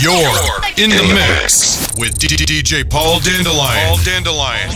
You're in the mix with DJ Paul Dandelion. Paul Dandelion.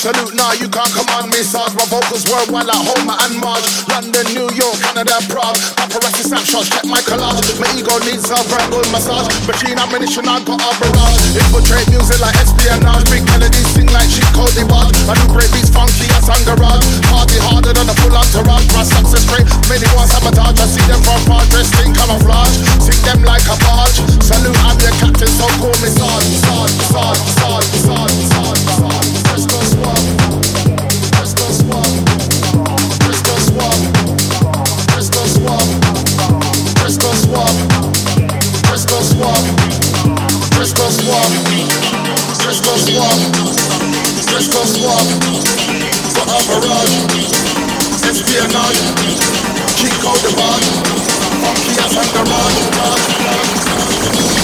Salute now, you can't command me. Sarge my vocals worldwide like Homer and Marge. London, New York, Canada, Prague. Paparazzi snapshots, check my collage. My ego needs a good massage. Machine ammunition, I got a barrage. Infiltrate music like espionage. Big melodies sing like cheap Cody Barge. I do great beats funky as garage. Party harder than a full entourage. My success rate, many want sabotage. I see them from far dressed in camouflage. Sing them like a barge. Salute, I'm your captain, so call me Sarge. Sarge, Sarge, Sarge, Sarge, Sarge, Sarge. walk, Frisco's walk, Frisco's walk, Frisco's walk, forever rush, espionage, funky as.